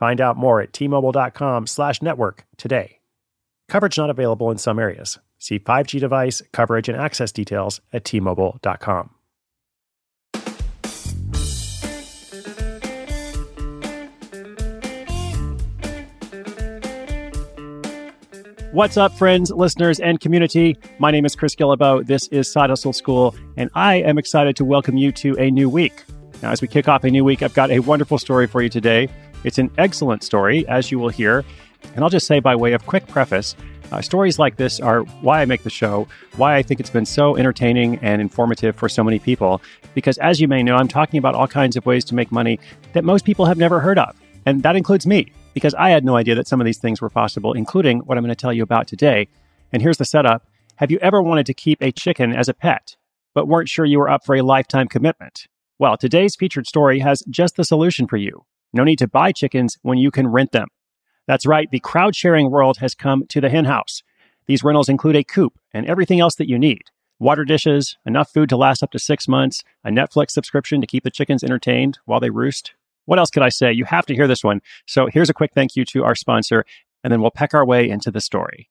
Find out more at tmobile.com slash network today. Coverage not available in some areas. See 5G device coverage and access details at tmobile.com. What's up, friends, listeners, and community? My name is Chris Guillebeau. This is Side Hustle School, and I am excited to welcome you to a new week. Now, as we kick off a new week, I've got a wonderful story for you today. It's an excellent story, as you will hear. And I'll just say, by way of quick preface, uh, stories like this are why I make the show, why I think it's been so entertaining and informative for so many people. Because as you may know, I'm talking about all kinds of ways to make money that most people have never heard of. And that includes me, because I had no idea that some of these things were possible, including what I'm going to tell you about today. And here's the setup Have you ever wanted to keep a chicken as a pet, but weren't sure you were up for a lifetime commitment? Well, today's featured story has just the solution for you. No need to buy chickens when you can rent them. That's right, the crowd sharing world has come to the hen house. These rentals include a coop and everything else that you need water dishes, enough food to last up to six months, a Netflix subscription to keep the chickens entertained while they roost. What else could I say? You have to hear this one. So here's a quick thank you to our sponsor, and then we'll peck our way into the story.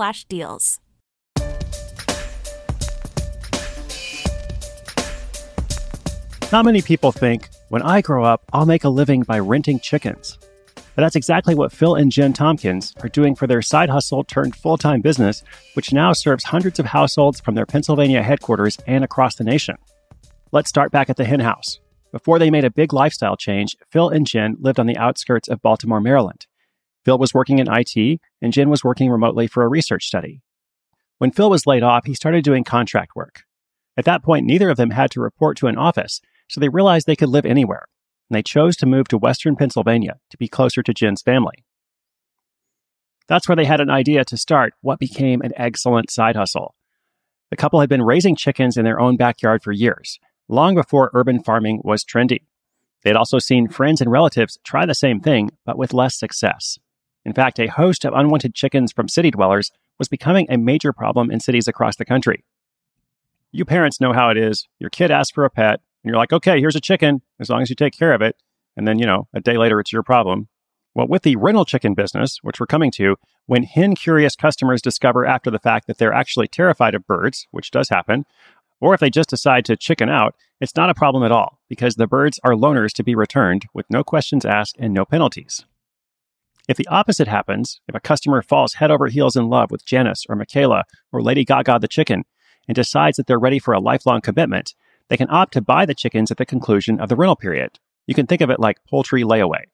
slash deals. Not many people think, when I grow up, I'll make a living by renting chickens. But that's exactly what Phil and Jen Tompkins are doing for their side hustle turned full time business, which now serves hundreds of households from their Pennsylvania headquarters and across the nation. Let's start back at the hen house. Before they made a big lifestyle change, Phil and Jen lived on the outskirts of Baltimore, Maryland. Phil was working in IT, and Jen was working remotely for a research study. When Phil was laid off, he started doing contract work. At that point, neither of them had to report to an office, so they realized they could live anywhere, and they chose to move to Western Pennsylvania to be closer to Jen's family. That's where they had an idea to start what became an excellent side hustle. The couple had been raising chickens in their own backyard for years, long before urban farming was trendy. They had also seen friends and relatives try the same thing, but with less success. In fact, a host of unwanted chickens from city dwellers was becoming a major problem in cities across the country. You parents know how it is. Your kid asks for a pet, and you're like, okay, here's a chicken, as long as you take care of it. And then, you know, a day later, it's your problem. Well, with the rental chicken business, which we're coming to, when hen curious customers discover after the fact that they're actually terrified of birds, which does happen, or if they just decide to chicken out, it's not a problem at all because the birds are loaners to be returned with no questions asked and no penalties. If the opposite happens, if a customer falls head over heels in love with Janice or Michaela or Lady Gaga the chicken and decides that they're ready for a lifelong commitment, they can opt to buy the chickens at the conclusion of the rental period. You can think of it like poultry layaway.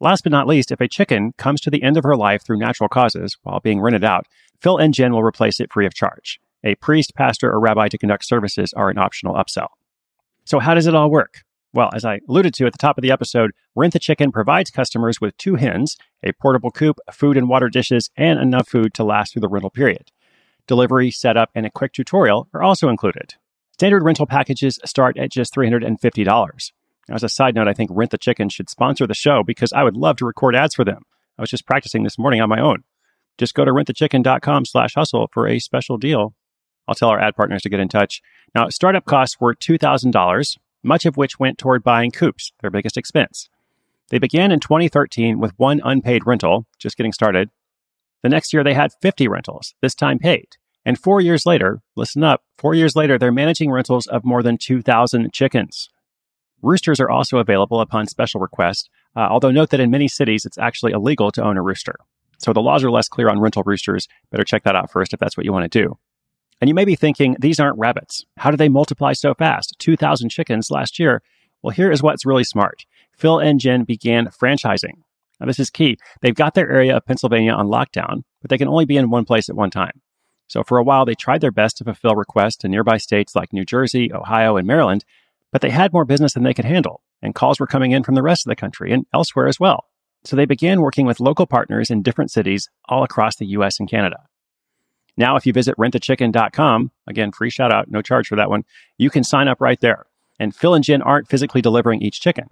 Last but not least, if a chicken comes to the end of her life through natural causes while being rented out, Phil and Jen will replace it free of charge. A priest, pastor, or rabbi to conduct services are an optional upsell. So, how does it all work? Well, as I alluded to at the top of the episode, Rent the Chicken provides customers with two hens, a portable coop, food and water dishes, and enough food to last through the rental period. Delivery, setup, and a quick tutorial are also included. Standard rental packages start at just $350. Now, as a side note, I think Rent the Chicken should sponsor the show because I would love to record ads for them. I was just practicing this morning on my own. Just go to rentthechicken.com slash hustle for a special deal. I'll tell our ad partners to get in touch. Now, startup costs were $2,000 much of which went toward buying coops, their biggest expense. They began in 2013 with one unpaid rental, just getting started. The next year, they had 50 rentals, this time paid. And four years later, listen up, four years later, they're managing rentals of more than 2,000 chickens. Roosters are also available upon special request, Uh, although note that in many cities, it's actually illegal to own a rooster. So the laws are less clear on rental roosters. Better check that out first if that's what you want to do. And you may be thinking, these aren't rabbits. How do they multiply so fast? 2,000 chickens last year. Well, here is what's really smart. Phil and Jen began franchising. Now, this is key. They've got their area of Pennsylvania on lockdown, but they can only be in one place at one time. So for a while, they tried their best to fulfill requests to nearby states like New Jersey, Ohio, and Maryland, but they had more business than they could handle, and calls were coming in from the rest of the country and elsewhere as well. So they began working with local partners in different cities all across the US and Canada. Now, if you visit rentachicken.com, again, free shout out, no charge for that one, you can sign up right there. And Phil and Jen aren't physically delivering each chicken.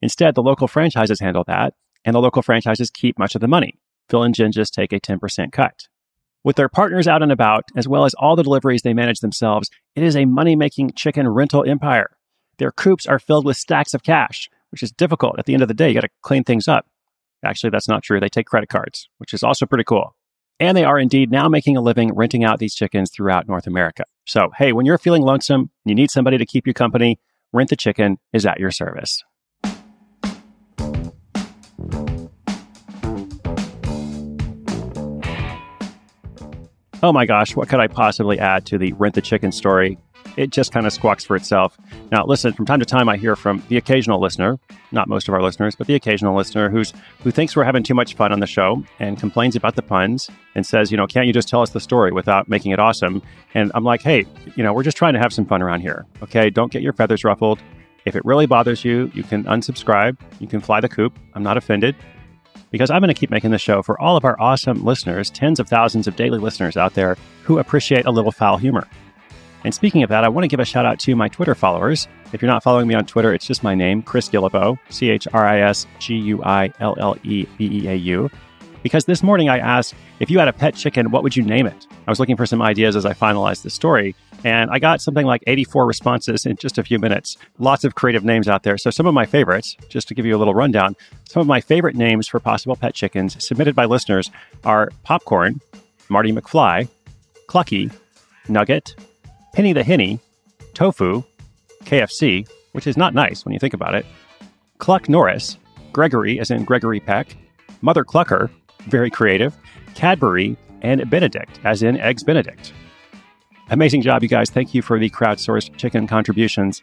Instead, the local franchises handle that, and the local franchises keep much of the money. Phil and Jen just take a 10% cut. With their partners out and about, as well as all the deliveries they manage themselves, it is a money making chicken rental empire. Their coops are filled with stacks of cash, which is difficult. At the end of the day, you got to clean things up. Actually, that's not true. They take credit cards, which is also pretty cool. And they are indeed now making a living renting out these chickens throughout North America. So, hey, when you're feeling lonesome and you need somebody to keep you company, Rent the Chicken is at your service. Oh my gosh, what could I possibly add to the Rent the Chicken story? It just kind of squawks for itself. Now, listen, from time to time, I hear from the occasional listener, not most of our listeners, but the occasional listener who's who thinks we're having too much fun on the show and complains about the puns and says, you know, can't you just tell us the story without making it awesome? And I'm like, hey, you know, we're just trying to have some fun around here. Okay, don't get your feathers ruffled. If it really bothers you, you can unsubscribe. You can fly the coop. I'm not offended because I'm going to keep making the show for all of our awesome listeners, tens of thousands of daily listeners out there who appreciate a little foul humor. And speaking of that, I want to give a shout out to my Twitter followers. If you're not following me on Twitter, it's just my name, Chris Guillebeau, C H R I S G U I L L E B E A U. Because this morning I asked, if you had a pet chicken, what would you name it? I was looking for some ideas as I finalized the story, and I got something like 84 responses in just a few minutes. Lots of creative names out there. So, some of my favorites, just to give you a little rundown, some of my favorite names for possible pet chickens submitted by listeners are Popcorn, Marty McFly, Clucky, Nugget, Penny the Henny, Tofu, KFC, which is not nice when you think about it, Cluck Norris, Gregory, as in Gregory Peck, Mother Clucker, very creative, Cadbury, and Benedict, as in Eggs Benedict. Amazing job, you guys. Thank you for the crowdsourced chicken contributions.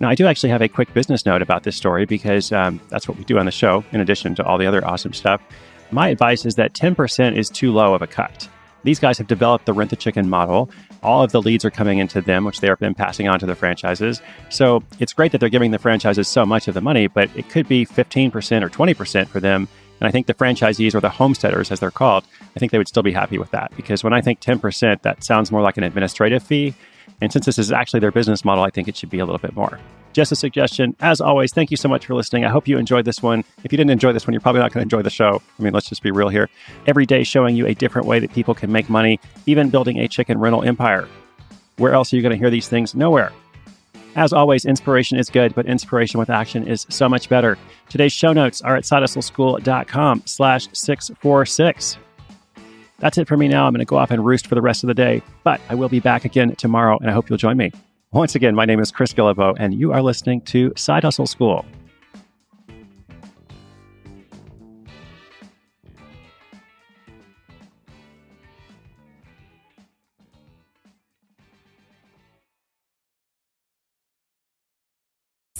Now, I do actually have a quick business note about this story because um, that's what we do on the show, in addition to all the other awesome stuff. My advice is that 10% is too low of a cut. These guys have developed the rent the chicken model. All of the leads are coming into them, which they have been passing on to the franchises. So it's great that they're giving the franchises so much of the money, but it could be 15% or 20% for them. And I think the franchisees or the homesteaders, as they're called, I think they would still be happy with that because when I think 10%, that sounds more like an administrative fee. And since this is actually their business model, I think it should be a little bit more. Just a suggestion. As always, thank you so much for listening. I hope you enjoyed this one. If you didn't enjoy this one, you're probably not going to enjoy the show. I mean, let's just be real here. Every day showing you a different way that people can make money, even building a chicken rental empire. Where else are you going to hear these things? Nowhere. As always, inspiration is good, but inspiration with action is so much better. Today's show notes are at sidehustleschool.com slash 646. That's it for me now. I'm going to go off and roost for the rest of the day, but I will be back again tomorrow, and I hope you'll join me. Once again, my name is Chris Guillebeau, and you are listening to Side Hustle School.